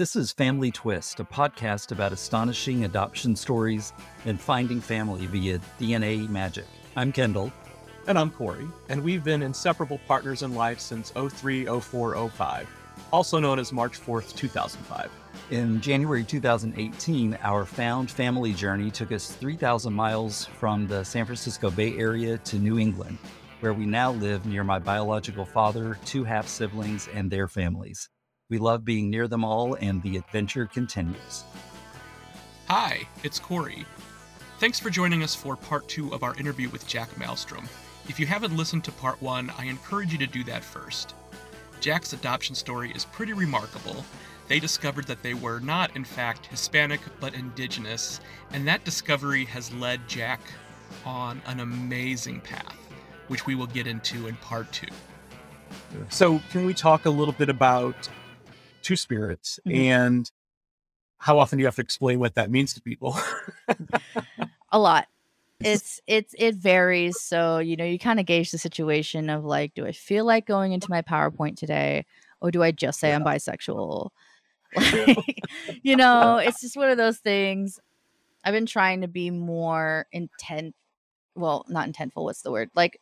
This is Family Twist, a podcast about astonishing adoption stories and finding family via DNA magic. I'm Kendall. And I'm Corey, and we've been inseparable partners in life since 03, 04, 05, also known as March 4th, 2005. In January 2018, our found family journey took us 3,000 miles from the San Francisco Bay Area to New England, where we now live near my biological father, two half siblings, and their families. We love being near them all, and the adventure continues. Hi, it's Corey. Thanks for joining us for part two of our interview with Jack Malstrom. If you haven't listened to part one, I encourage you to do that first. Jack's adoption story is pretty remarkable. They discovered that they were not, in fact, Hispanic, but indigenous, and that discovery has led Jack on an amazing path, which we will get into in part two. So, can we talk a little bit about Two Spirits mm-hmm. and how often do you have to explain what that means to people? a lot. It's it's it varies. So, you know, you kind of gauge the situation of like, do I feel like going into my PowerPoint today? Or do I just say yeah. I'm bisexual? Like, you know, it's just one of those things. I've been trying to be more intent well, not intentful, what's the word? Like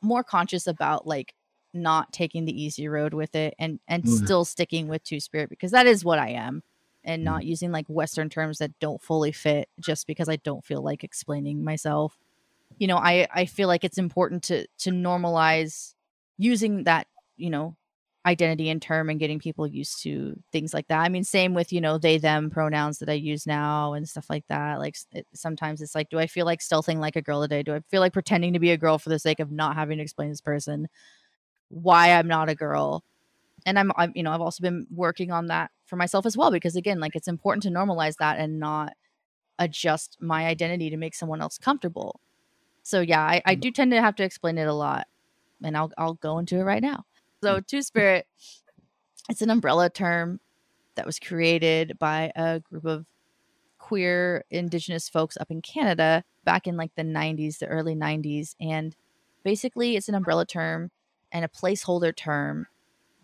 more conscious about like not taking the easy road with it and and mm. still sticking with two spirit because that is what I am and not mm. using like western terms that don't fully fit just because I don't feel like explaining myself. You know, I I feel like it's important to to normalize using that, you know, identity and term and getting people used to things like that. I mean, same with, you know, they them pronouns that I use now and stuff like that. Like it, sometimes it's like do I feel like stealthing like a girl today? Do I feel like pretending to be a girl for the sake of not having to explain this person? Why I'm not a girl. And I'm, I'm, you know, I've also been working on that for myself as well because again, like it's important to normalize that and not adjust my identity to make someone else comfortable. So yeah, I, I mm. do tend to have to explain it a lot, and I'll I'll go into it right now. So mm. two spirit, it's an umbrella term that was created by a group of queer indigenous folks up in Canada back in like the 90s, the early 90s, and basically it's an umbrella term and a placeholder term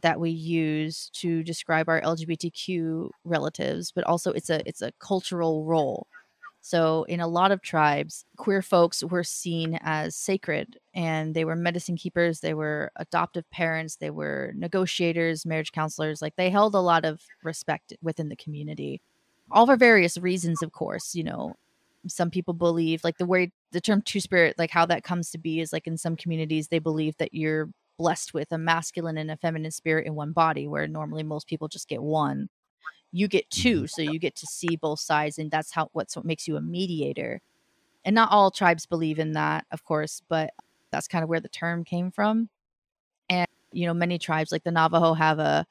that we use to describe our LGBTQ relatives, but also it's a it's a cultural role. So in a lot of tribes, queer folks were seen as sacred and they were medicine keepers, they were adoptive parents, they were negotiators, marriage counselors, like they held a lot of respect within the community. All for various reasons, of course, you know, some people believe like the word the term two spirit like how that comes to be is like in some communities they believe that you're blessed with a masculine and a feminine spirit in one body, where normally most people just get one. You get two, mm-hmm. so you get to see both sides, and that's how what's what makes you a mediator. And not all tribes believe in that, of course, but that's kind of where the term came from. And you know, many tribes like the Navajo have a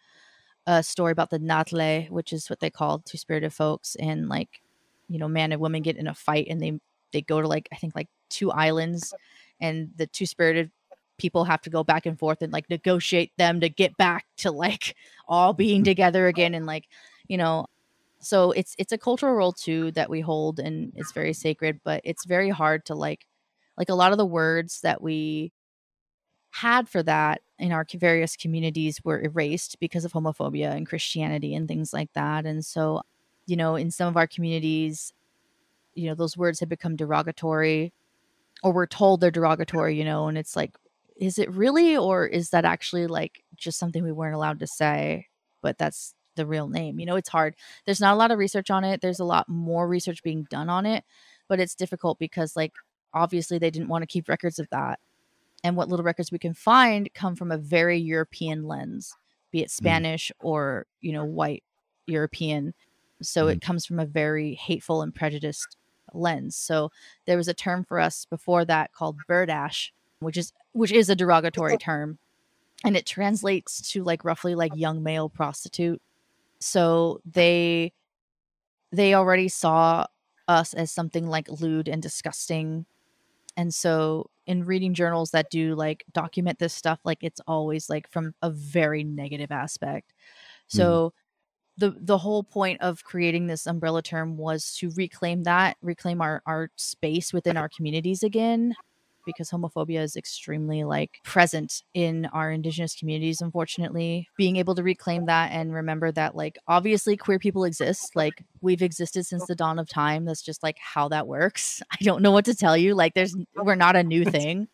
a story about the Natle, which is what they call two spirited folks, and like you know, man and woman get in a fight, and they they go to like I think like two islands, and the two spirited people have to go back and forth and like negotiate them to get back to like all being mm-hmm. together again and like you know so it's it's a cultural role too that we hold and it's very sacred but it's very hard to like like a lot of the words that we had for that in our various communities were erased because of homophobia and christianity and things like that and so you know in some of our communities you know those words have become derogatory or we're told they're derogatory you know and it's like is it really or is that actually like just something we weren't allowed to say but that's the real name you know it's hard there's not a lot of research on it there's a lot more research being done on it but it's difficult because like obviously they didn't want to keep records of that and what little records we can find come from a very european lens be it mm. spanish mm. or you know white european so mm. it comes from a very hateful and prejudiced lens so there was a term for us before that called berdache which is which is a derogatory term and it translates to like roughly like young male prostitute. So they they already saw us as something like lewd and disgusting. And so in reading journals that do like document this stuff like it's always like from a very negative aspect. Mm-hmm. so mm. the the whole point of creating this umbrella term was to reclaim that reclaim our our space within our communities again because homophobia is extremely like present in our indigenous communities unfortunately. Being able to reclaim that and remember that like obviously queer people exist like we've existed since the dawn of time. That's just like how that works. I don't know what to tell you. Like there's we're not a new thing.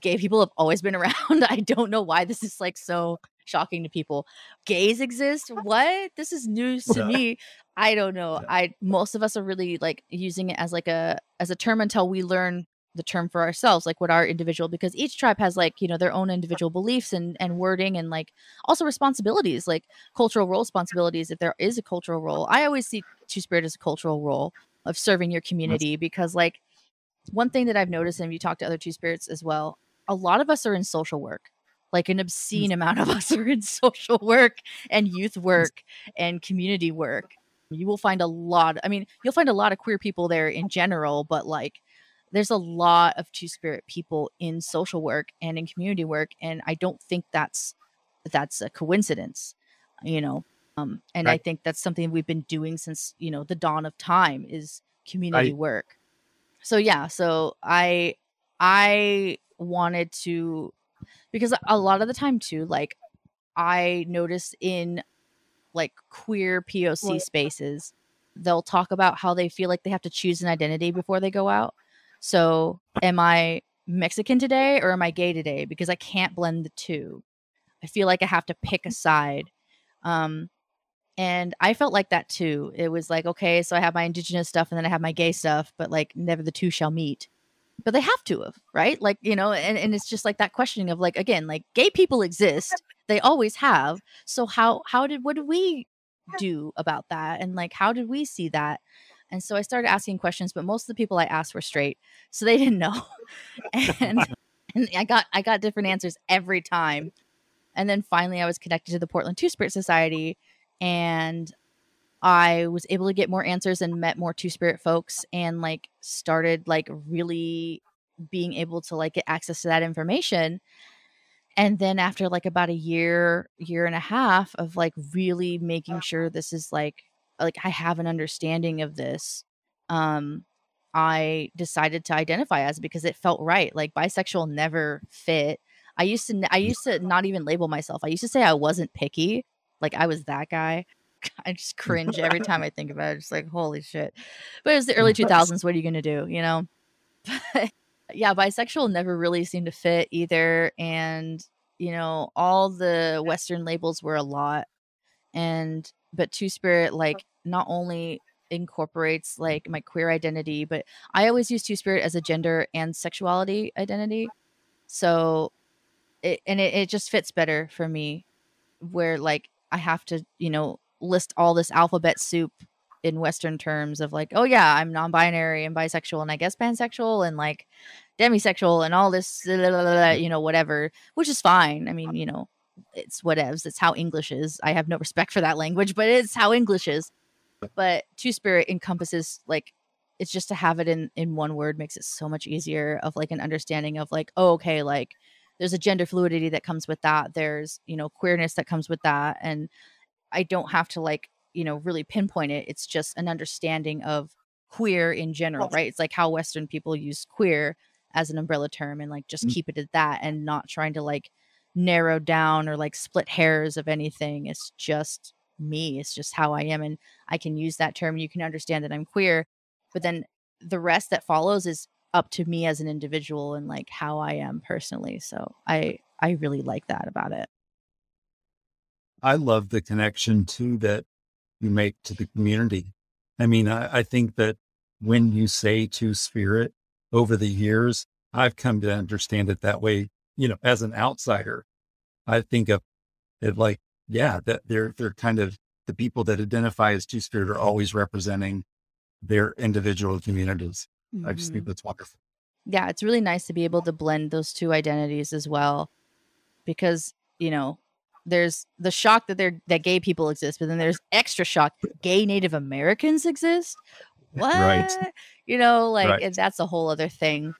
Gay people have always been around. I don't know why this is like so shocking to people. Gays exist? What? This is news to me. I don't know. I most of us are really like using it as like a as a term until we learn the term for ourselves like what our individual because each tribe has like you know their own individual beliefs and and wording and like also responsibilities like cultural role responsibilities if there is a cultural role. I always see two spirit as a cultural role of serving your community because like one thing that i've noticed and you talk to other two spirits as well a lot of us are in social work. Like an mm. obscene amount of us are in social work and youth work and community work. You will find a lot i mean you'll find a lot of queer people there in general but like there's a lot of two spirit people in social work and in community work and i don't think that's that's a coincidence you know um and right. i think that's something we've been doing since you know the dawn of time is community work. So yeah so i i wanted to because a lot of the time too like i notice in like queer poc spaces they'll talk about how they feel like they have to choose an identity before they go out so am i mexican today or am i gay today? Because i can't blend the two. I feel like i have to pick a side. Um and i felt like that too. It was like okay so i have my indigenous stuff and then i have my gay stuff but like never the two shall meet. But they have to have right? Like you know and, and it's just like that questioning of like again like gay people exist. They always have. So how how did what did we do about that? And like how did we see that and so i started asking questions but most of the people i asked were straight so they didn't know and and i got i got different answers every time and then finally i was connected to the portland two spirit society and I was able to get more answers and met more two spirit folks and like started like really being able to like get access to that information. And then after like about a year, year and a half of like really making sure this is like like I have an understanding of this, um, I decided to identify as because it felt right. Like bisexual never fit. I used to I used to not even label myself. I used to say I wasn't picky. Like I was that guy. I just cringe every time I think about it. Just like, holy shit. But it's the early 2000s. What are you going to do? You know? yeah, bisexual never really seemed to fit either. And, you know, all the Western labels were a lot. And, but Two Spirit, like, not only incorporates mm. like my queer identity, but I always use Two Spirit as a gender and sexuality identity. So, it, and it, it just fits better for me where like I have to, you know, list all this alphabet soup in Western terms of like, oh yeah, I'm non-binary and bisexual and I guess pansexual and like demisexual and all this, mm. you know, whatever, which is fine. I mean, you know, it's whatevs. It's how English is. I have no respect for that language, but it's how English is. But Two Spirit encompasses like it's just to have it in in one word makes it so much easier of like an understanding of like, oh, okay, like there's a gender fluidity that comes with that. There's you know queerness that comes with that, and I don't have to like, you know, really pinpoint it. It's just an understanding of queer in general, right? It's like how Western people use queer as an umbrella term and like just mm-hmm. keep it at that and not trying to like narrow down or like split hairs of anything. It's just me. It's just how I am. And I can use that term. You can understand that I'm queer. But then the rest that follows is up to me as an individual and like how I am personally. So I I really like that about it. I love the connection too that you make to the community. I mean, I, I think that when you say two spirit over the years, I've come to understand it that way. You know, as an outsider, I think of it like, yeah, that they're they're kind of the people that identify as two spirit are always representing their individual communities. Mm-hmm. I just think mm-hmm. that's wonderful. Yeah, it's really nice to be able to blend those two identities as well, because you know there's the shock that they're that gay people exist, but then there's extra shock gay Native Americans exist. What? Right. You know, like right. that's a whole other thing.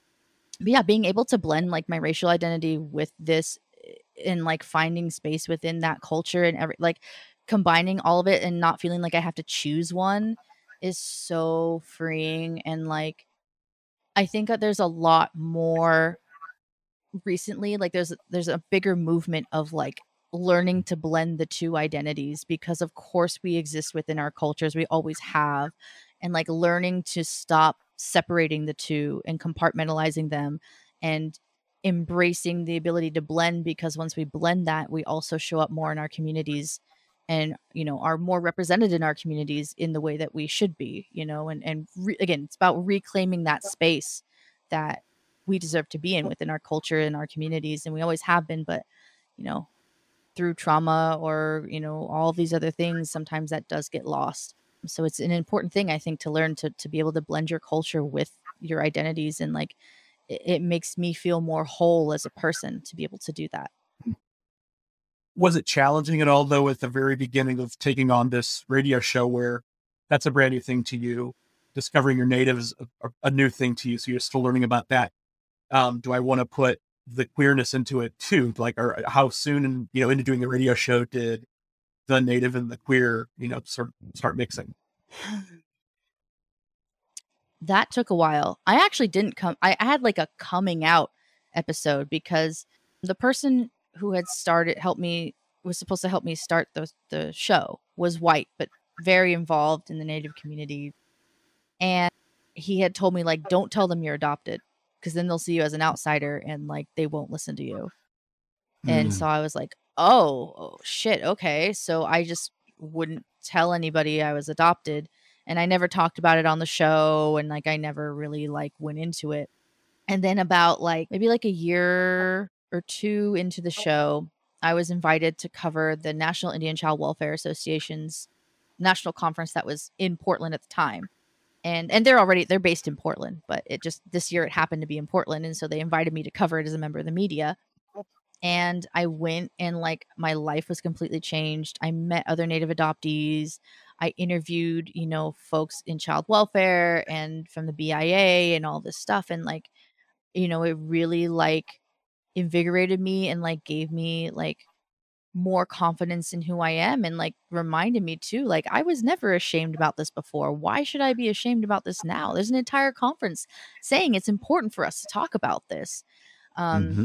But yeah, being able to blend like my racial identity with this eh, and like finding space within that culture and every like combining all of it and not feeling like I have to choose one is so freeing and like I think that there's a lot more recently like there's there's a bigger movement of like learning to blend the two identities because of course we exist within our cultures. We always have and like learning to stop separating the two and compartmentalizing them and embracing the ability to blend because once we blend that we also show up more in our communities and you know are more represented in our communities in the way that we should be you know and and re- again it's about reclaiming that space that we deserve to be in within our culture and our communities and we always have been but you know through trauma or you know all these other things sometimes that does get lost so it's an important thing i think to learn to to be able to blend your culture with your identities and like it, it makes me feel more whole as a person to be able to do that. Was it challenging at all though at the very beginning of taking on this radio show where that's a brand new thing to you discovering your native is a, a new thing to you so you're still learning about that? Um, do i want to put the queerness into it too like or how soon and you know into doing the radio show did the native and the queer you know start start mixing that took a while i actually didn't come I, I had like a coming out episode because the person who had started helped me was supposed to help me start the the show was white but very involved in the native community and he had told me like don't tell them you're adopted because then they'll see you as an outsider and like they won't listen to you. Mm. And so I was like, oh, oh, shit, okay. So I just wouldn't tell anybody I was adopted and I never talked about it on the show and like I never really like went into it. And then about like maybe like a year or two into the show, I was invited to cover the National Indian Child Welfare Association's national conference that was in Portland at the time and and they're already they're based in Portland, but it just this year it happened to be in Portland, and so they invited me to cover it as a member of the media. And I went, and like my life was completely changed. I met other Native adoptees. I interviewed, you know, folks in child welfare and from the BIA and all this stuff, and like, you know, it really like invigorated me and like gave me like more confidence in who I am and like reminded me too like I was never ashamed about this before. Why should I be ashamed about this now? There's an entire conference saying it's important for us to talk about this. Um mm-hmm.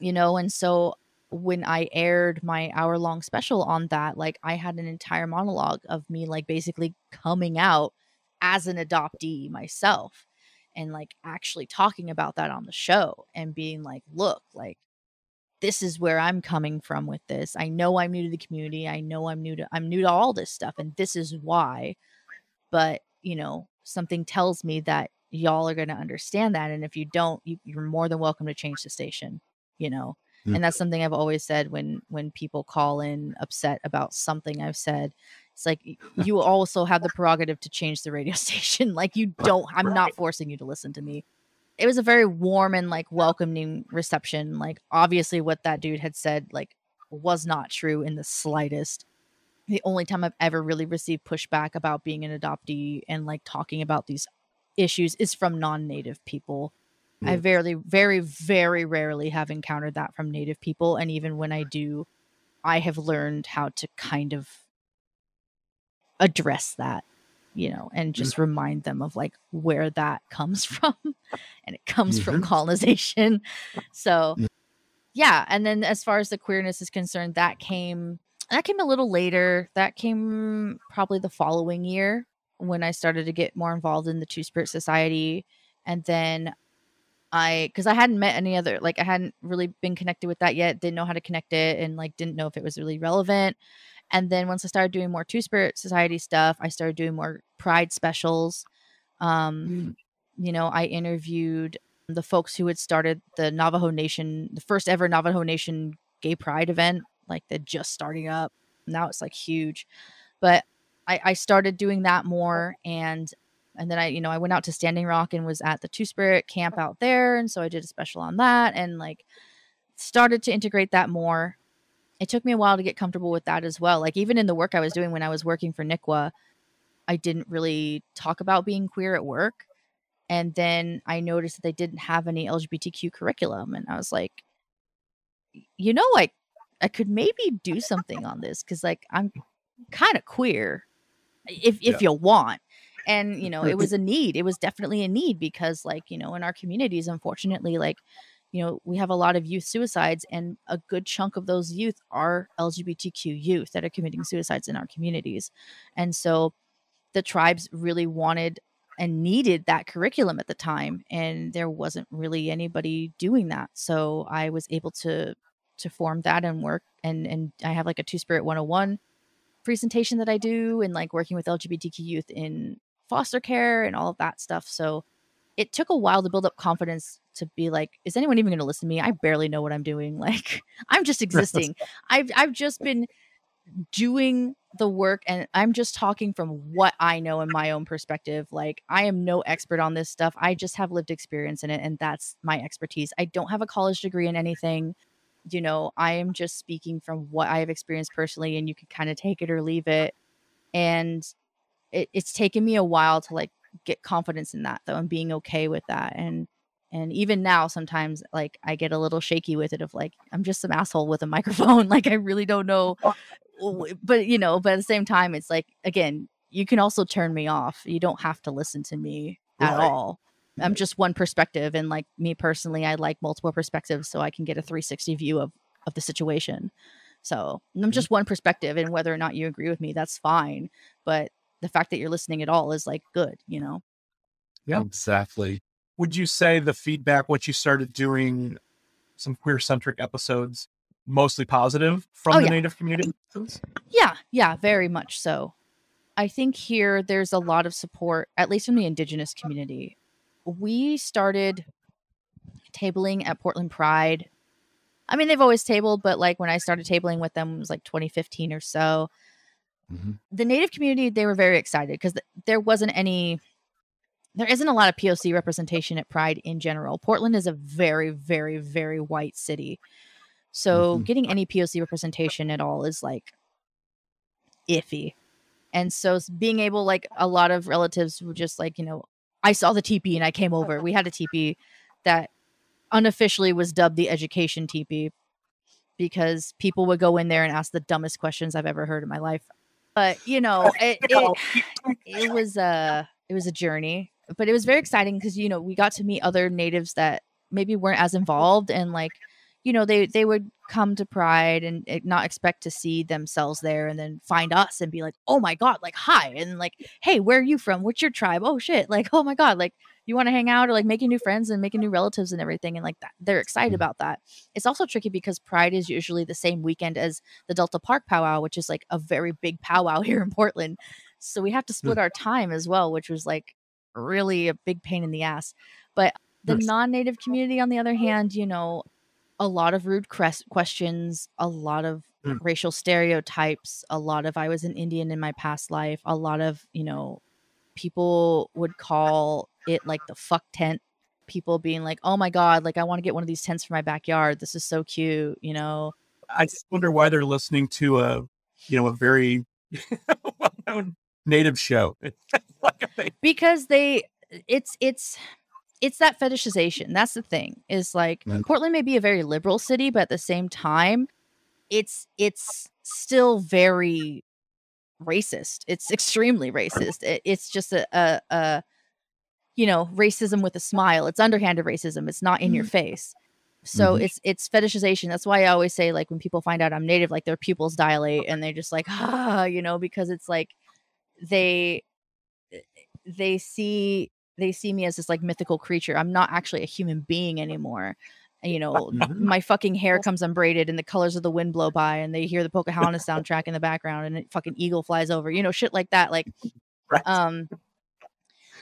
You know and so when I aired my hour long special on that like I had an entire monologue of me like basically coming out as an adoptee myself and like actually talking about that on the show and being like look like this is where I'm coming from with this. I know I'm new to the community. I know I'm new to I'm new to all this stuff and this is why. But, you know, something tells me that y'all are going to understand that and if you don't, you, are more than welcome to change the station, you know. Mm-hmm. And that's something I've always said when when people call in upset about something I've said. It's like you also have the prerogative to change the radio station. Like you don't I'm not forcing you to listen to me it was a very warm and like welcoming reception. Like obviously what that dude had said like was not true in the slightest. The only time I've ever really received pushback about being an adoptee and like talking about these issues is from non-native people. I very very very rarely have encountered that from native people and even when I do I have learned how to kind of address that you know, and just mm-hmm. remind them of like where that comes from. and it comes mm-hmm. from colonization. So yeah. And then as far as the queerness is concerned, that came that came a little later. That came probably the following year when I started to get more involved in the Two Spirit Society. And then I, because I hadn't met any other, like I hadn't really been connected with that yet, didn't know how to connect it, and like didn't know if it was really relevant. And then once I started doing more Two Spirit Society stuff, I started doing more Pride specials. Um, mm. You know, I interviewed the folks who had started the Navajo Nation, the first ever Navajo Nation Gay Pride event, like they're just starting up. Now it's like huge, but I, I started doing that more, and and then I, you know, I went out to Standing Rock and was at the Two Spirit camp oh. out there, and so I did a special on that, and like started to integrate that more it took me a while to get comfortable with that as well. Like even in the work I was doing when I was working for NICWA, I didn't really talk about being queer at work. And then I noticed that they didn't have any LGBTQ curriculum. And I was like, you know, like I could maybe do something on this because like I'm kind of queer if if yeah. you want. And you know, it was a need. It was definitely a need because like, you know, in our communities, unfortunately, like you know, we have a lot of youth suicides, and a good chunk of those youth are LGBTQ youth that are committing suicides in our communities. And so the tribes really wanted and needed that curriculum at the time and there wasn't really anybody doing that so i was able to to form that and work and and i have like a two spirit 101 presentation that i do and like working with lgbtq youth in foster care and all of that stuff so it took a while to build up confidence to be like is anyone even going to listen to me i barely know what i'm doing like i'm just existing i've i've just been doing the work and I'm just talking from what I know in my own perspective. Like I am no expert on this stuff. I just have lived experience in it and that's my expertise. I don't have a college degree in anything. You know, I am just speaking from what I have experienced personally and you can kind of take it or leave it. And it, it's taken me a while to like get confidence in that though and being okay with that. And and even now sometimes like i get a little shaky with it of like i'm just some asshole with a microphone like i really don't know but you know, but at the same time, it's like again, you can also turn me off. You don't have to listen to me at right. all. I'm just one perspective, and like me personally, I like multiple perspectives so I can get a 360 view of of the situation. So I'm mm-hmm. just one perspective, and whether or not you agree with me, that's fine. But the fact that you're listening at all is like good, you know. Yeah, exactly. Would you say the feedback, what you started doing, some queer centric episodes, mostly positive from oh, the yeah. native community? Yeah, yeah, very much so. I think here there's a lot of support, at least from the indigenous community. We started tabling at Portland Pride. I mean, they've always tabled, but like when I started tabling with them, it was like 2015 or so. Mm-hmm. The native community, they were very excited because th- there wasn't any, there isn't a lot of POC representation at Pride in general. Portland is a very, very, very white city. So mm-hmm. getting any POC representation at all is like iffy. And so being able, like a lot of relatives were just like, you know, I saw the teepee and I came over. We had a teepee that unofficially was dubbed the education teepee because people would go in there and ask the dumbest questions I've ever heard in my life. But you know, it it, it was a it was a journey, but it was very exciting because you know we got to meet other natives that maybe weren't as involved and like you know they they would come to pride and eh, not expect to see themselves there and then find us and be like oh my god like hi and like hey where are you from? What's your tribe? Oh shit like oh my god like you want to hang out or like making new friends and making new relatives and everything and like that they're excited mm. about that. It's also tricky because pride is usually the same weekend as the delta park powwow which is like a very big powwow here in portland. So we have to split our time as well which was like really a big pain in the ass. But the non-native community on the other hand you know a lot of rude cres- questions, a lot of mm. racial stereotypes, a lot of I was an Indian in my past life, a lot of, you know, people would call it like the fuck tent. People being like, "Oh my god, like I want to get one of these tents for my backyard. This is so cute," you know. I just wonder why they're listening to a, you know, a very well-known native show. because they it's it's it's that fetishization. That's the thing. Is like. Portland may be a very liberal city, but at the same time, it's it's still very racist. It's extremely racist. It, it's just a, a, a you know racism with a smile. It's underhanded racism. It's not in your mm. face. So mm-hmm. it's it's fetishization. That's why I always say like when people find out I'm native, like their pupils dilate and they're just like ah, you know, because it's like they they see they see me as this like mythical creature. I'm not actually a human being anymore. You know, mm-hmm. my fucking hair comes unbraided and the colors of the wind blow by and they hear the Pocahontas soundtrack in the background and a fucking eagle flies over. You know, shit like that. Like right. um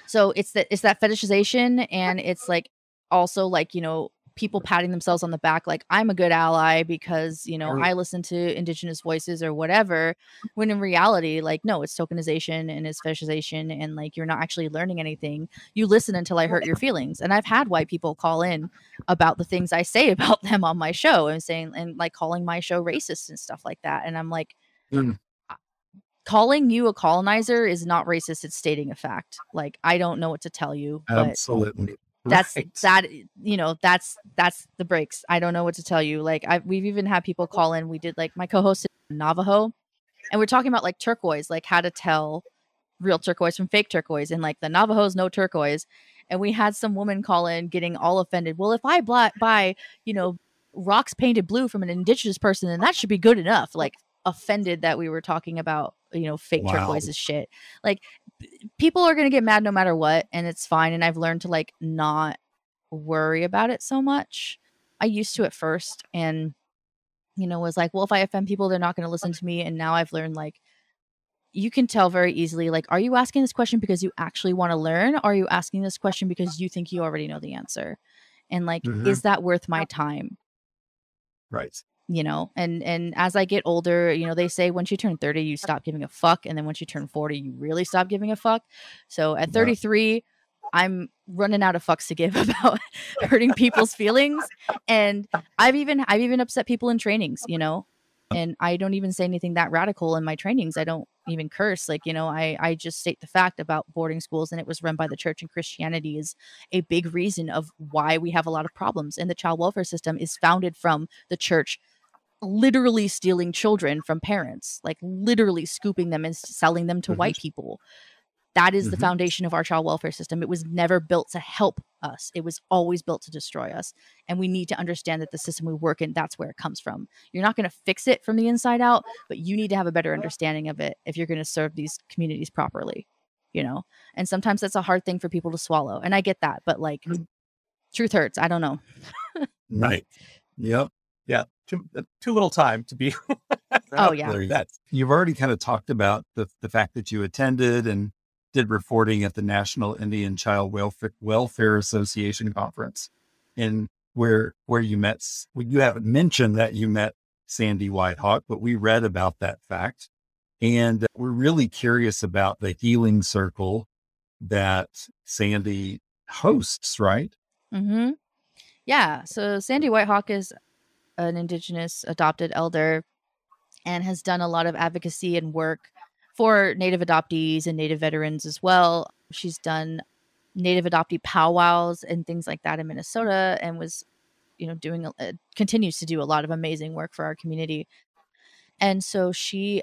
so it's that it's that fetishization and it's like also like, you know, people patting themselves on the back like I'm a good ally because, you know, I listen to indigenous voices or whatever, when in reality like no, it's tokenization and it's fetishization and like you're not actually learning anything. You listen until I hurt your feelings. And I've had white people call in about the things I say about them on my show and saying and like calling my show racist and stuff like that. And I'm like mm calling you a colonizer is not racist it's stating a fact like i don't know what to tell you absolutely that's right. that you know that's that's the breaks i don't know what to tell you like i we've even had people call in we did like my co-host navajo and we're talking about like turquoise like how to tell real turquoise from fake turquoise and like the Navajos know turquoise. And we had some woman call in getting all offended. Well, if I buy, you know, rocks painted blue from an indigenous person, then that should be good enough. Like offended that we were talking about, you know, fake wow. turquoise is shit. Like people are going to get mad no matter what. And it's fine. And I've learned to like not worry about it so much. I used to at first and, you know, was like, well, if I offend people, they're not going to listen to me. And now I've learned like, you can tell very easily like are you asking this question because you actually want to learn or are you asking this question because you think you already know the answer and like mm-hmm. is that worth my time right you know and and as i get older you know they say once you turn 30 you stop giving a fuck and then once you turn 40 you really stop giving a fuck. So at 33 i'm running out of fucks to give about hurting people's feelings and i've even i've even upset people in trainings you know and i don't even say anything that radical in my trainings. I don't even curse like you know i i just state the fact about boarding schools and it was run by the church and christianity is a big reason of why we have a lot of problems and the child welfare system is founded from the church literally stealing children from parents like literally scooping them and selling them to mm-hmm. white people that is mm-hmm. the foundation of our child welfare system. It was never built to help us. It was always built to destroy us. And we need to understand that the system we work in, that's where it comes from. You're not going to fix it from the inside out, but you need to have a better understanding of it if you're going to serve these communities properly, you know? And sometimes that's a hard thing for people to swallow. And I get that, but like mm. truth hurts. I don't know. right. Yep. Yeah. Too, uh, too little time to be. oh yeah. That's, you've already kind of talked about the, the fact that you attended and did reporting at the National Indian Child Welfare, Welfare Association conference, in where where you met. Well, you haven't mentioned that you met Sandy White Hawk, but we read about that fact, and we're really curious about the healing circle that Sandy hosts. Right? Mm-hmm. Yeah. So Sandy White Hawk is an Indigenous adopted elder and has done a lot of advocacy and work for Native adoptees and Native veterans as well. She's done Native adoptee powwows and things like that in Minnesota and was, you know, doing, uh, continues to do a lot of amazing work for our community. And so she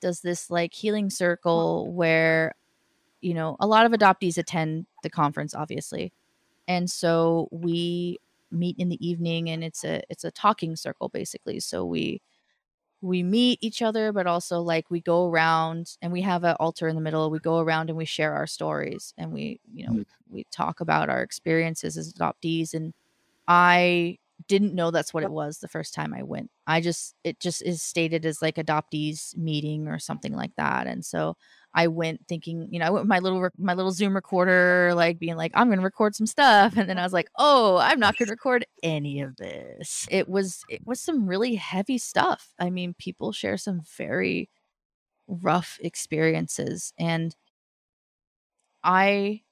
does this like healing circle where, you know, a lot of adoptees attend the conference, obviously. And so we meet in the evening and it's a it's a talking circle basically. So we we meet each other but also like we go around and we have an altar in the middle. We go around and we share our stories and we you know mm. we talk about our experiences as adoptees. And i didn't know that's what it was the first time i went i just it just is stated as like adoptees meeting or something like that and so I went thinking, you know, I went with my little my little Zoom recorder, like being like, I'm gonna record some stuff, and then I was like, oh, I'm not gonna record any of this. It was it was some really heavy stuff. I mean, people share some very rough experiences, and I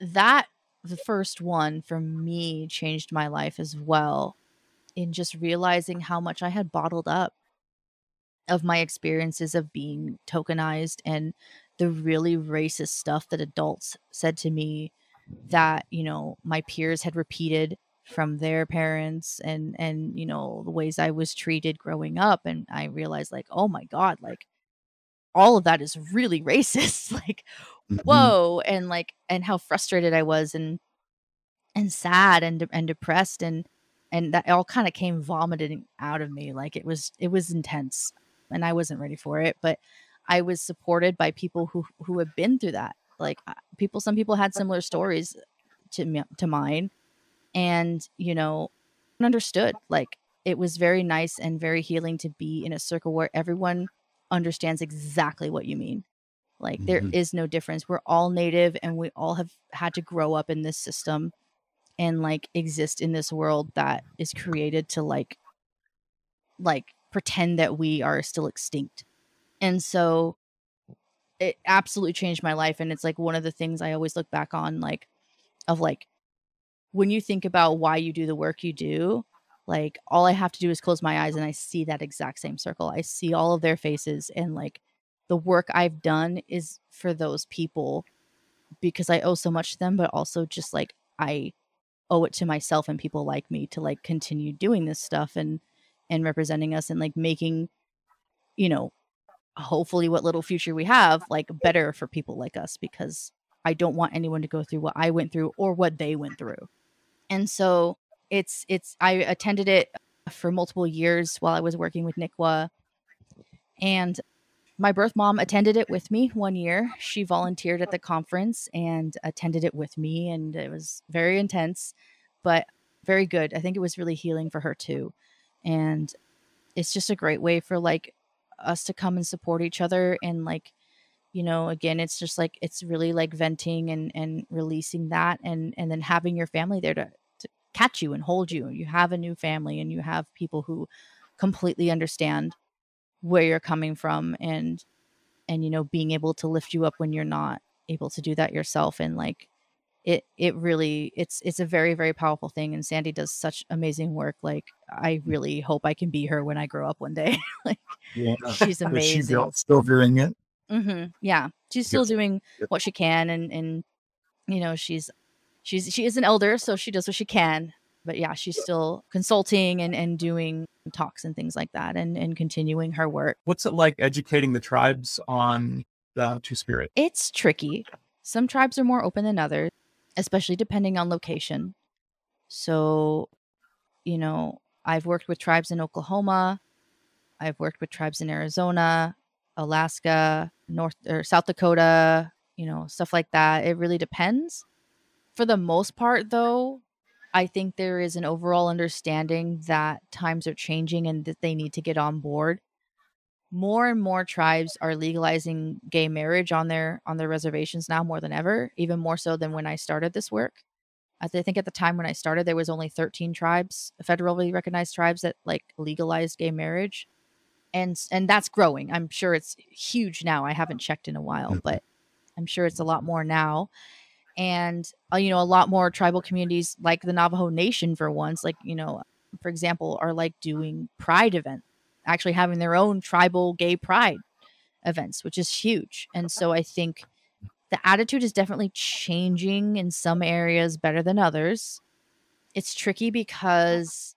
that the first one for me changed my life as well in just realizing how much I had bottled up of my experiences of being tokenized and the really racist stuff that adults said to me that you know my peers had repeated from their parents and and you know the ways I was treated growing up and I realized like oh my god like all of that is really racist like mm-hmm. whoa and like and how frustrated I was and and sad and and depressed and and that all kind of came vomiting out of me like it was it was intense and I wasn't ready for it, but I was supported by people who who have been through that. Like uh, people, some people had similar stories to me, to mine, and you know, understood. Like it was very nice and very healing to be in a circle where everyone understands exactly what you mean. Like mm-hmm. there is no difference. We're all native, and we all have had to grow up in this system and like exist in this world that is created to like like pretend that we are still extinct. And so it absolutely changed my life and it's like one of the things I always look back on like of like when you think about why you do the work you do, like all I have to do is close my eyes and I see that exact same circle. I see all of their faces and like the work I've done is for those people because I owe so much to them, but also just like I owe it to myself and people like me to like continue doing this stuff and and representing us and like making you know hopefully what little future we have like better for people like us because I don't want anyone to go through what I went through or what they went through. And so it's it's I attended it for multiple years while I was working with NICWA. And my birth mom attended it with me one year. She volunteered at the conference and attended it with me and it was very intense, but very good. I think it was really healing for her too. And it's just a great way for like us to come and support each other and like you know again it's just like it's really like venting and and releasing that and and then having your family there to catch you and hold you you have a new family and you have people who completely understand where you're coming from and and you know being able to lift you up when you're not able to do that yourself and like it it really it's it's a very very powerful thing and sandy does such amazing work like i really hope i can be her when i grow up one day like Yeah. she's amazing Is she still doing it? hmm Yeah, she's still doing what she can, and and you know she's she's she is an elder, so she does what she can. But yeah, she's still consulting and and doing talks and things like that, and and continuing her work. What's it like educating the tribes on the Two Spirit? It's tricky. Some tribes are more open than others, especially depending on location. So, you know, I've worked with tribes in Oklahoma. I've worked with tribes in Arizona, Alaska, North or South Dakota, you know, stuff like that. It really depends. For the most part, though, I think there is an overall understanding that times are changing and that they need to get on board. More and more tribes are legalizing gay marriage on their on their reservations now more than ever, even more so than when I started this work. I think at the time when I started, there was only 13 tribes, federally recognized tribes that like legalized gay marriage and and that's growing. I'm sure it's huge now. I haven't checked in a while, Mhm. but I'm sure it's a lot more now. And uh, you know, a lot more tribal communities like the Navajo Nation for once, like, you know, for example, are like doing pride event, actually having their own tribal gay pride events, which is huge. And so I think the attitude is definitely changing in some areas better than others. It's tricky because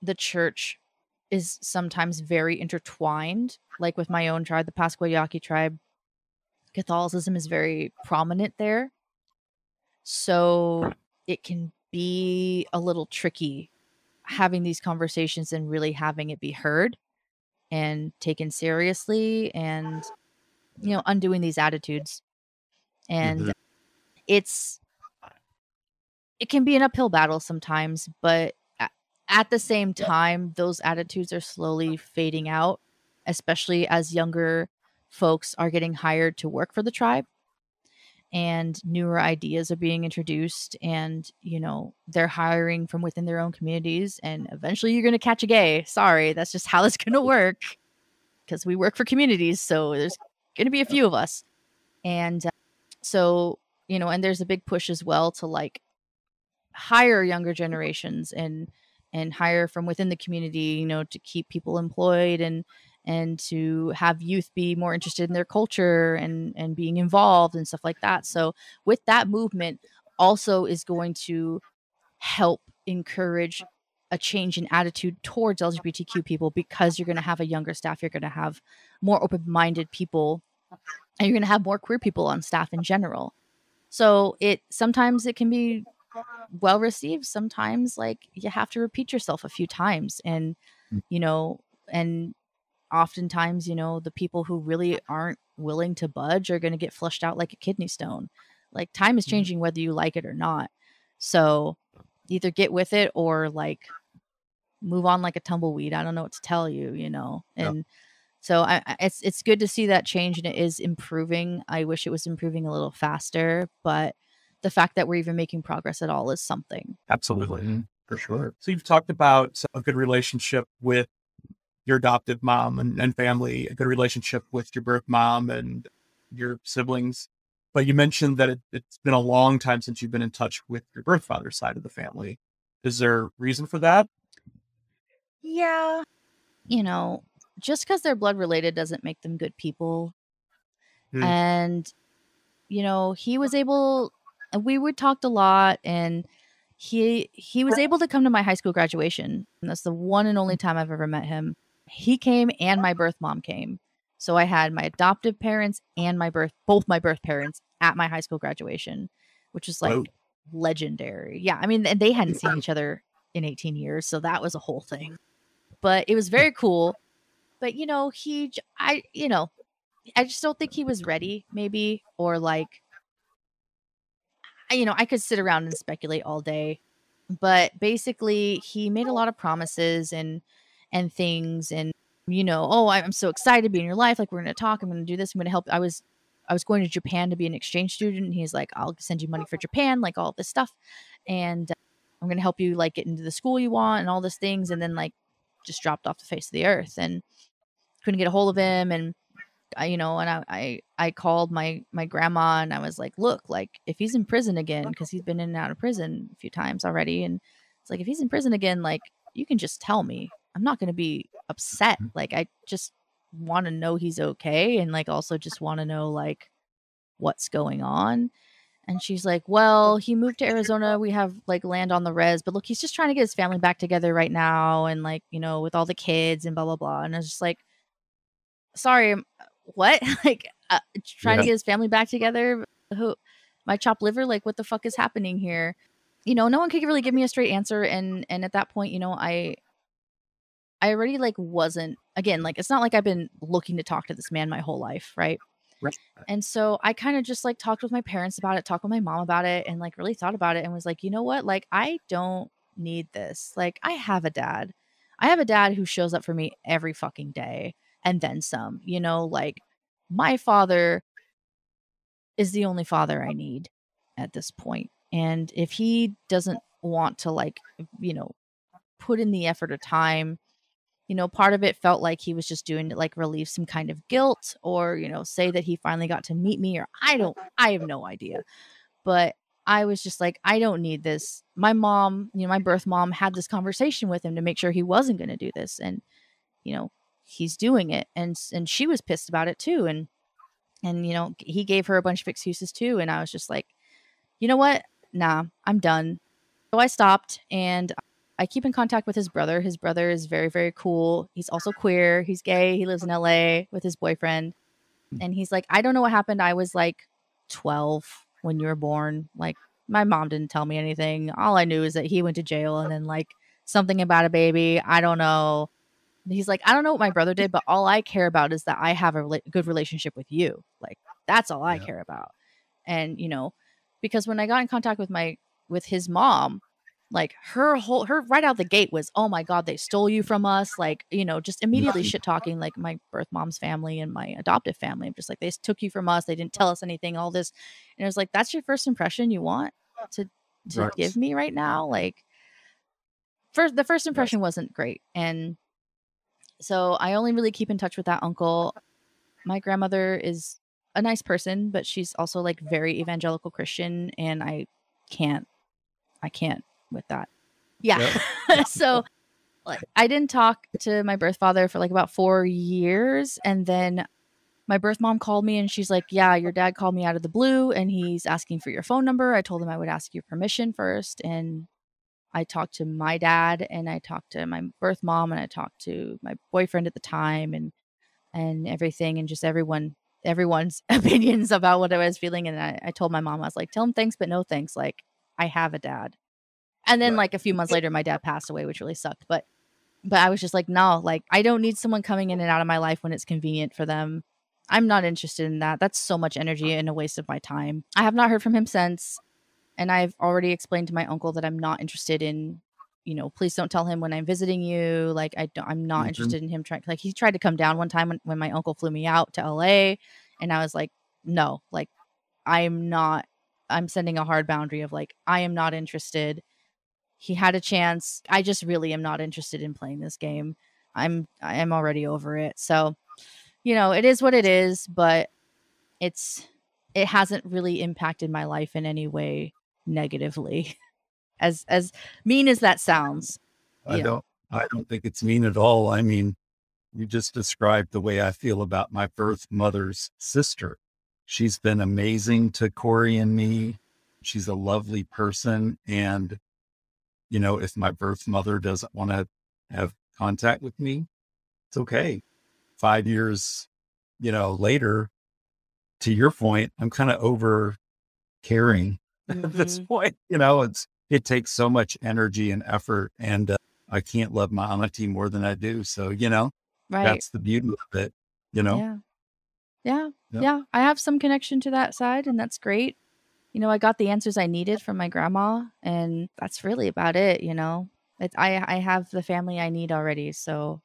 the church is sometimes very intertwined. Like with my own tribe, the Pascua Yaqui tribe, Catholicism is very prominent there. So it can be a little tricky having these conversations and really having it be heard and taken seriously and you know undoing these attitudes and Mhm. it's it can be an uphill battle sometimes but at the same time those attitudes are slowly fading out especially as younger folks are getting hired to work for the tribe and newer ideas are being introduced and you know they're hiring from within their own communities and eventually you're going to catch a gay. Sorry that's just how it's going to work because we work for communities so there's going to be a few of us. And uh, so you know and there's a big push as well to like hire younger generations and and hire from within the community you know to keep people employed and and to have youth be more interested in their culture and and being involved and stuff like that. So with that movement also is going to help encourage a change in attitude towards lgbtq people because you're going to have a younger staff you're going to have more open-minded people and you're going to have more queer people on staff in general. So it sometimes it can be well received sometimes like you have to repeat yourself a few times and mm. you know and oftentimes you know the people who really aren't willing to budge are going to get flushed out like a kidney stone like time is changing whether you like it or not so either get with it or like move on like a tumbleweed i don't know what to tell you you know Yeah. and so I, I- it's it's good to see that change and it is improving i wish it was improving a little faster but the fact that we're even making progress at all is something Absolutely. Mhm. For sure. So you've talked about a good relationship with your adoptive mom and, and family, a good relationship with your birth mom and your siblings. But you mentioned that it, it's been a long time since you've been in touch with your birth father's side of the family. Is there a reason for that? yeah you know just because they're blood related doesn't make them good people Hmm. and you know he was able and we would talked a lot and he he was able to come to my high school graduation and that's the one and only time i've ever met him he came and my birth mom came So I had my adoptive parents and my birth, both my birth parents at my high school graduation, which is like Whoa. legendary. Yeah. I mean, and they hadn't seen each other in 18 years. So that was a whole thing. But it was very cool. But, you know, he, I, you know, I just don't think he was ready, maybe, or like, I- you know, I could sit around and speculate all day. But basically, he made a lot of promises and, and things and you know oh i'm so excited to be in your life like we're going to talk i'm going to do this i'm going to help i was i was going to japan to be an exchange student and he's like i'll send you money for japan like all this stuff and uh, i'm going to help you like get into the school you want and all these things and then like just dropped off the face of the earth and couldn't get a hold of him and I, you know and I, I i called my my grandma and i was like look like if he's in prison again because he's been in and out of prison a few times already and it's like if he's in prison again like you can just tell me i'm not going to be upset like i just want to know he's okay and like also just want to know like what's going on. And she's like well he moved to arizona. We have like land on the res but look he's just trying to get his family back together right now and like you know with all the kids and blah blah blah. And i was just like sorry um, what? Like uh, trying to get his family back together? Who my chopped liver? Like what the fuck is happening here? You know no one could really give me a straight answer and and at that point you know i i already like wasn't again like it's not like i've been looking to talk to this man my whole life right Right. and so i kind of just like talked with my parents about it talked with my mom about it and like really thought about it and was like you know what like i don't need this like i have a dad i have a dad who shows up for me every fucking day and then some you know like my father is the only father i need at this point. and if he doesn't want to like you know put in the effort or time you know part of it felt like he was just doing to like relieve some kind of guilt or you know say that he finally got to meet me or i don't uh-huh. i have no idea. But i was just like i don't need this. My mom you know my birth mom had this conversation with him to make sure he wasn't going to do this and you know he's doing it and and she was pissed about it too and and you know he gave her a bunch of excuses too and i was just like you know what? Nah i'm done. So i stopped and I keep in contact with his brother. His brother is very, very cool. He's also queer. He's gay. He lives in LA with his boyfriend. Hmm. And he's like, I don't know what happened. I was like 12 when you were born. Like, my mom didn't tell me anything. All I knew is that he went to jail and then, like, something about a baby. I don't know. He's like, I don't know what my brother did, but all I care about is that I have a rela- good relationship with you. Like, that's all I Yeah. care about. And, you know, because when I got in contact with my, with his mom, like her whole her right out the gate was oh my god they stole you from us like you know just immediately shit talking like my birth mom's family and my adoptive family I'm just like they took you from us they didn't tell us anything all this and it was like that's your first impression you want to to Right. give me right now? Like first the first impression wasn't great and so i only really keep in touch with that uncle. My grandmother is a nice person but she's also like very evangelical christian and i can't i can't with that. Yeah. So like i didn't talk to my birth father for like about four years and then my birth mom called me and she's like yeah your dad called me out of the blue and he's asking for your phone number. I told him i would ask your permission first and i talked to my dad and i talked to my birth mom and i talked to my boyfriend at the time and and everything and just everyone everyone's opinions about what i was feeling and i, I told my mom i was like tell him thanks but no thanks. Like i have a dad and then Right. like a few months later my dad passed away which really sucked but but i was just like no like i don't need someone coming in and out of my life when it's convenient for them i'm not interested in that that's so much energy and a waste of my time i have not heard from him since and i've already explained to my uncle that i'm not interested in you know please don't tell him when i'm visiting you like i don't i'm not Mhm. interested in him trying like he tried to come down one time when, when my uncle flew me out to la and i was like no like i'm not i'm sending a hard boundary of like i am not interested he had a chance i just really am not interested in playing this game i'm i am already over it so you know it is what it is but it's it hasn't really impacted my life in any way negatively as as mean as that sounds I don't I don't think it's mean at all. I mean, you just described the way I feel about my birth mother's sister. She's been amazing to Corey and me. She's a lovely person. And, you know, if my birth mother doesn't want to have contact with me, it's okay. Five years you know, later, to your point, I'm kind of over caring at this Mhm. point. You know, it's it takes so much energy and effort, and uh, I can't love my auntie more than I do. So you know, Right. that's the beauty of it. You know, Yeah. Yeah. Yep. Yeah. I have some connection to that side, and that's great. You know, I got the answers I needed from my grandma, and that's really about it. You know, it's, I I have the family I need already, so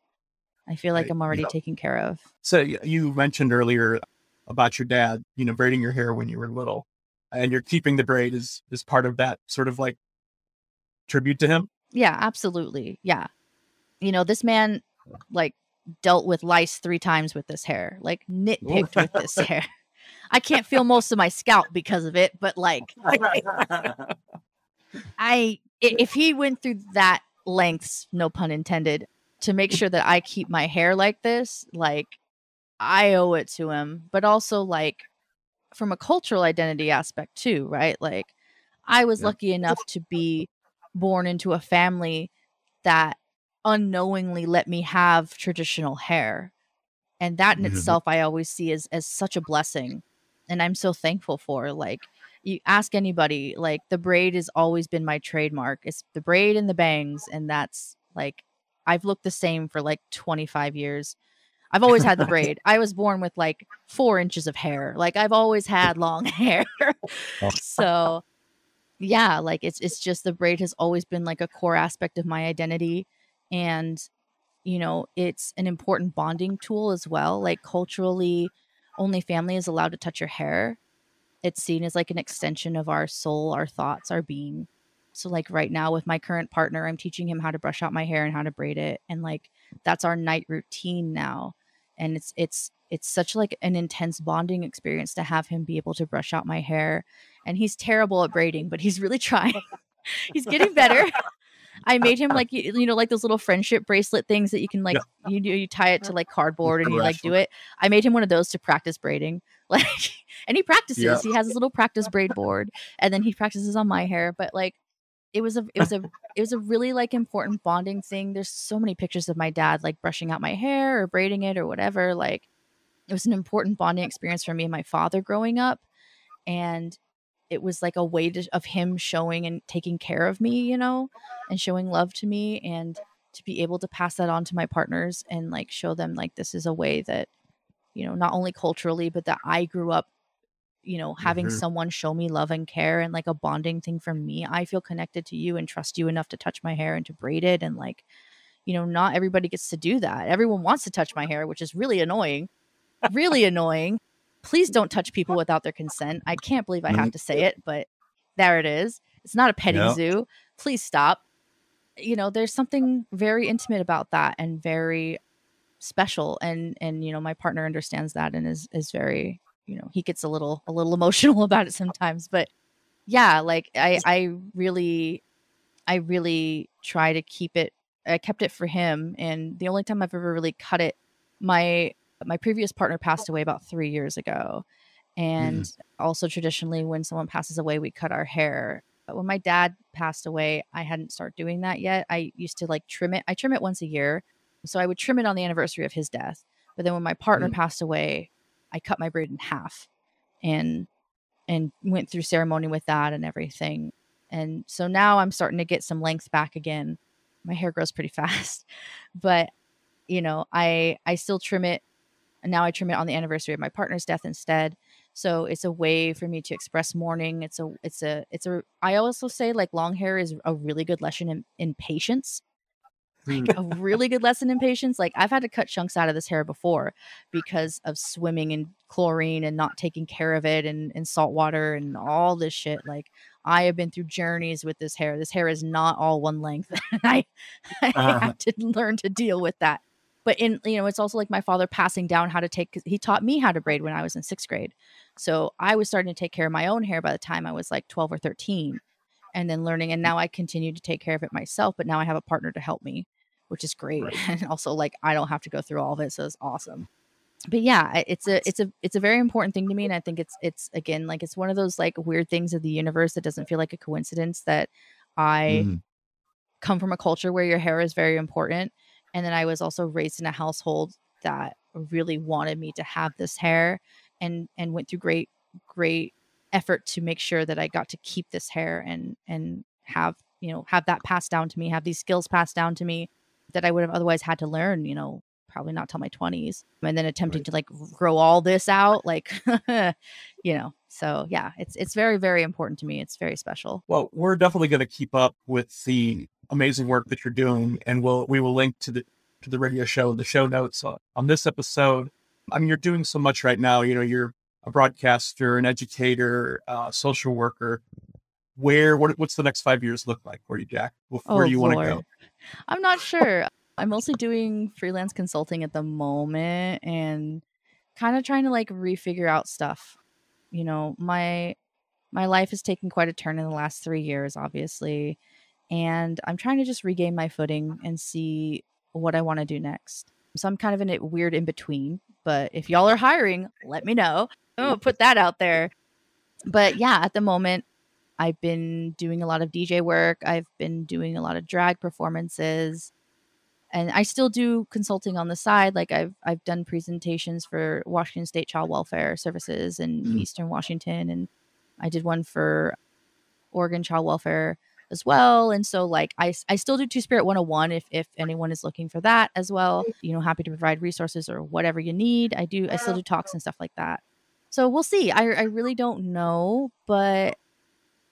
I feel like Right. I'm already taken care of. So you mentioned earlier about your dad, you know, braiding your hair when you were little, and you're keeping the braid is is part of that sort of like tribute to him. Yeah, absolutely. Yeah. You know, this man like dealt with lice three times with this hair, like nitpicked with this hair. I can't feel most of my scalp because of it, but like I if he went through that lengths, no pun intended, to make sure that I keep my hair like this, like I owe it to him, but also like from a cultural identity aspect too, right? Like I was Yeah. lucky enough to be born into a family that unknowingly let me have traditional hair. And that in Mhm. itself I always see as as such a blessing. And I'm so thankful for like you ask anybody, like the braid has always been my trademark. It's the braid and the bangs and that's like I've looked the same for like 25 years. I've always had the braid. I was born with like 4 inches of hair. Like I've always had long hair. Oh. so yeah, like it's it's just the braid has always been like a core aspect of my identity and you know, it's an important bonding tool as well. Like culturally, only family is allowed to touch your hair. It's seen as like an extension of our soul, our thoughts, our being. So like right now with my current partner, I'm teaching him how to brush out my hair and how to braid it and like that's our night routine now. And it's it's it's such like an intense bonding experience to have him be able to brush out my hair. And he's terrible at braiding, but he's really trying. he's getting better. I made him like you, you know like those little friendship bracelet things that you can like you do you tie it to like cardboard and you like do it. I made him one of those to practice braiding. Like and he practices. Yeah. He has his little practice braid board and then he practices on my hair, but like it was a it was a it was a really like important bonding thing. There's so many pictures of my dad like brushing out my hair or braiding it or whatever. Like it was an important bonding experience for me and my father growing up and it was like a way to, of him showing and taking care of me you know and showing love to me and to be able to pass that on to my partners and like show them like this is a way that you know not only culturally but that i grew up you know having Mhm. someone show me love and care and like a bonding thing for me i feel connected to you and trust you enough to touch my hair and to braid it and like you know not everybody gets to do that everyone wants to touch my hair which is really annoying really annoying please don't touch people without their consent. I can't believe i have to say it but there it is. It's not a petting zoo. Please stop. You know there's something very intimate about that and very special and and you know my partner understands that and is is very you know he gets a little a little emotional about it sometimes but yeah like i i really i really try to keep it i kept it for him and the only time i've ever really cut it my my previous partner passed oh. away about three years ago and mm. also traditionally when someone passes away we cut our hair but when my dad passed away i hadn't started doing that yet. I used to like trim it i trim it once a year so i would trim it on the anniversary of his death but then when my partner mm-hmm. passed away i cut my braid in half and and went through ceremony with that and everything and so now i'm starting to get some length back again. My hair grows pretty fast but you know i i still trim it and now i trim it on the anniversary of my partner's death instead. So it's a way for me to express mourning. It's a it's a it's a i also say like long hair is a really good lesson in, in patience. Like a really good lesson in patience. Like i've had to cut chunks out of this hair before because of swimming in chlorine and not taking care of it and, and salt water and all this shit. Like i have been through journeys with this hair. This hair is not all one length. I, I Uh-huh. have to learn to deal with that but in you know it's also like my father passing down how to take 'cause he taught me how to braid when i was in sixth grade so i was starting to take care of my own hair by the time i was like 12 or 13 and then learning and now i continue to take care of it myself but now i have a partner to help me which is great Right. and also like i don't have to go through all of it so it's awesome but yeah it's a it's a it's a very important thing to me and i think it's it's again like it's one of those like weird things of the universe that doesn't feel like a coincidence that i Mhm. come from a culture where your hair is very important and then i was also raised in a household that really wanted me to have this hair and and went through great great effort to make sure that I got to keep this hair and and have you know have that passed down to me have these skills passed down to me that I would have otherwise had to learn you know probably not till my 20s and then attempting right. to like grow all this out like you know so yeah it's it's very very important to me it's very special well we're definitely going to keep up with the amazing work that you're doing and we'll we will link to the to the radio show the show notes on, on this episode. I mean you're doing so much right now you know you're a broadcaster an educator uh, social worker. Where what, what's the next five years look like for you jack? Where oh, do you want to go i'm not sure. I'm mostly doing freelance consulting at the moment and kind of trying to like refigure out stuff. You know, my my life has taken quite a turn in the last 3 years obviously, and I'm trying to just regain my footing and see what I want to do next. So I'm kind of in a weird in between, but if y'all are hiring, let me know. Oh, put that out there. But yeah, at the moment I've been doing a lot of DJ work. I've been doing a lot of drag performances and I still do consulting on the side. Like I've I've done presentations for Washington State Child Welfare Services in mm. Eastern Washington, and I did one for Oregon Child Welfare as well. And so like I I still do Two Spirit 101 if if anyone is looking for that as well. Mm. You know, happy to provide resources or whatever you need. I do I still oh, do talks and stuff like that. So we'll see. I I really don't know, but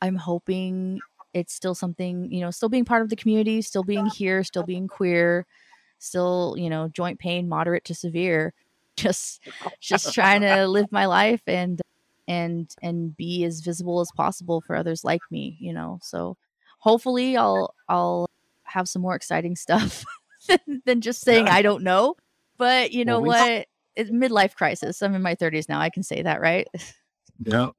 I'm hoping it's still something you know still being part of the community still being here still being queer still you know joint pain moderate to severe just just trying to live my life and and and be as visible as possible for others like me you know so hopefully i'll i'll have some more exciting stuff than just saying i don't know but you know well, what it's midlife crisis i'm in my 30s now i can say that right yeah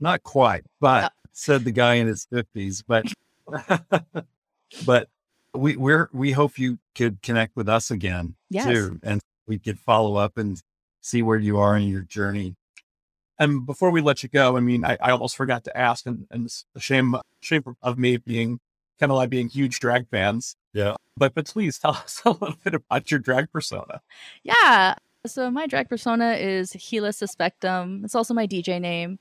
not quite but uh said the guy in his fifties, but but we we're we hope you could connect with us again yes. too, and we could follow up and see where you are in your journey. And before we let you go, I mean, I, I almost forgot to ask, and, and it's a shame shame of me being kind of like being huge drag fans. Yeah, but but please tell us a little bit about your drag persona. Yeah, so my drag persona is Gila Suspectum. It's also my DJ name.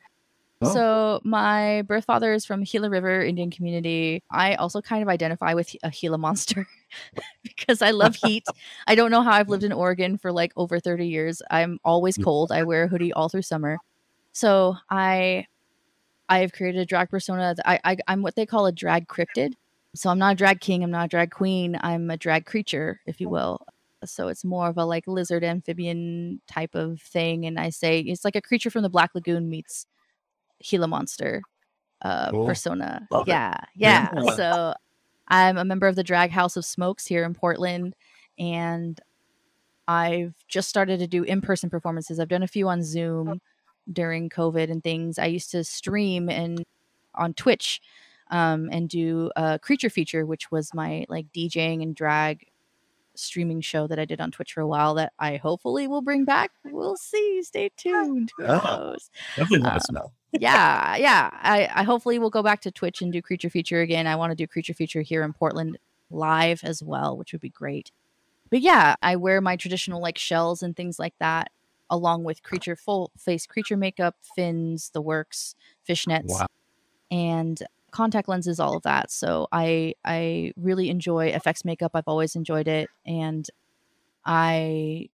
Oh. So my birth father is from Gila River Indian community. I also kind of identify with a Gila monster because I love heat. I don't know how I've lived in Oregon for like over 30 years. I'm always cold. I wear a hoodie all through summer. So I I have created a drag persona. I, I I'm what they call a drag cryptid. So I'm not a drag king, I'm not a drag queen. I'm a drag creature, if you will. So it's more of a like lizard amphibian type of thing. And I say it's like a creature from the Black Lagoon meets Gila Monster uh, cool. persona. Yeah, yeah, yeah. So I'm a member of the Drag House of Smokes here in Portland, and I've just started to do in-person performances. I've done a few on Zoom during COVID and things. I used to stream and on Twitch um, and do a creature feature, which was my like DJing and drag streaming show that I did on Twitch for a while that I hopefully will bring back. We'll see. Stay tuned. Who knows? Definitely let um, us know. yeah, yeah. I, I hopefully will go back to Twitch and do Creature Feature again. I want to do Creature Feature here in Portland live as well, which would be great. But yeah, I wear my traditional like shells and things like that, along with creature full face creature makeup, fins, the works, fishnets, wow. and contact lenses, all of that. So I I really enjoy FX makeup. I've always enjoyed it, and I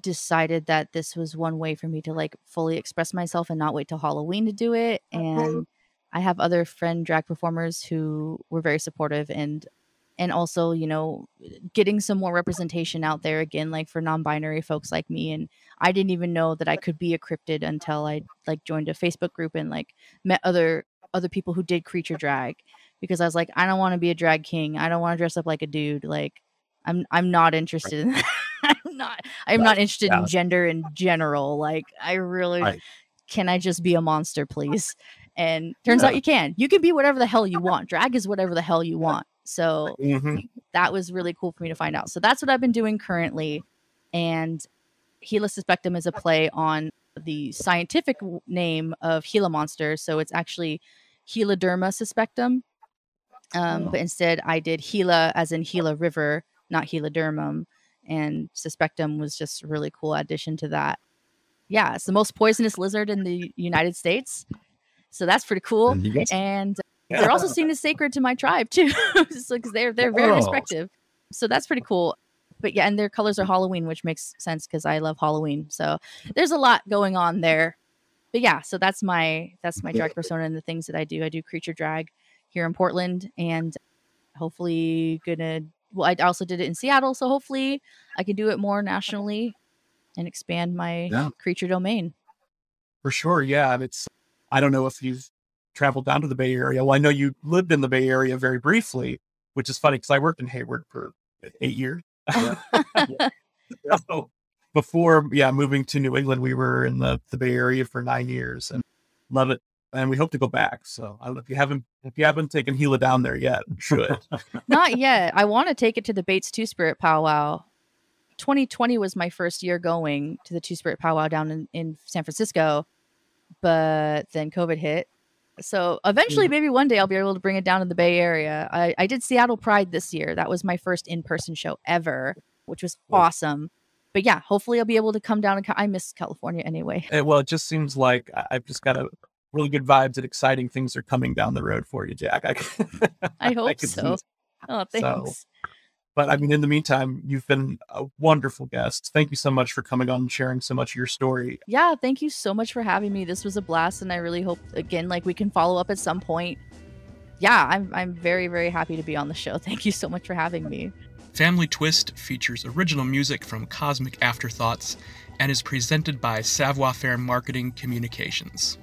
decided that this was one way for me to like fully express myself and not wait till Halloween to do it. And I have other friend drag performers who were very supportive and and also you know getting some more representation out there again like for non-binary folks like me and i didn't even know that i could be a cryptid until i like joined a facebook group and like met other other people who did creature drag because I was like, I don't want to be a drag king. I don't want to dress up like a dude. Like, I'm I'm not interested in that. I'm not I'm not interested yeah. in gender in general. Like, I really right. can I just be a monster, please? And turns yeah. out you can. You can be whatever the hell you want. Drag is whatever the hell you want. So mm-hmm. that was really cool for me to find out. So that's what I've been doing currently. And Gila Suspectum is a play on the scientific name of Gila monster. So it's actually Heloderma suspectum. Um, oh. But instead, I did Gila as in Gila River, not Helodermum. and Suspectum was just a really cool addition to that. Yeah, it's the most poisonous lizard in the United States. So that's pretty cool. And they're also seen as sacred to my tribe too. so because they're they're very Oh. respective. So that's pretty cool. But yeah, and their colors are Halloween, which makes sense because I love Halloween. So there's a lot going on there. But yeah, so that's my that's my drag persona and the things that I do. I do creature drag here in Portland and hopefully gonna well I also did it in Seattle, so hopefully I can do it more nationally and expand my Yeah. creature domain. For sure, yeah. It's I don't know if you've traveled down to the Bay Area. Well, I know you lived in the Bay Area very briefly, which is funny because I worked in Hayward for eight years. So before, yeah, moving to New England, we were in the, the Bay Area for nine years and love it. And we hope to go back. So I don't know if you haven't if you haven't taken Gila down there yet, should. Not yet. I want to take it to the BAAITS Two Spirit powwow. 2020 was my first year going to the Two Spirit powwow down in, in San Francisco, but then COVID hit. So eventually, maybe one day I'll be able to bring it down to the Bay Area. I, I did Seattle Pride this year. That was my first in person show ever, which was awesome. But yeah, hopefully I'll be able to come down and co- I miss California anyway. Eh, well, it just seems like I- I've just got a really good vibes and exciting things are coming down the road for you, Jack. I, I hope can so. see- Oh, So, thanks. But I mean, in the meantime, you've been a wonderful guest. Thank you so much for coming on and sharing so much of your story. yeah thank you so much for having me this was a blast and i really hope again like we can follow up at some point yeah i'm i'm very very happy to be on the show thank you so much for having me Family Twist features original music from Cosmic Afterthoughts and is presented by Savoir Faire Marketing Communications.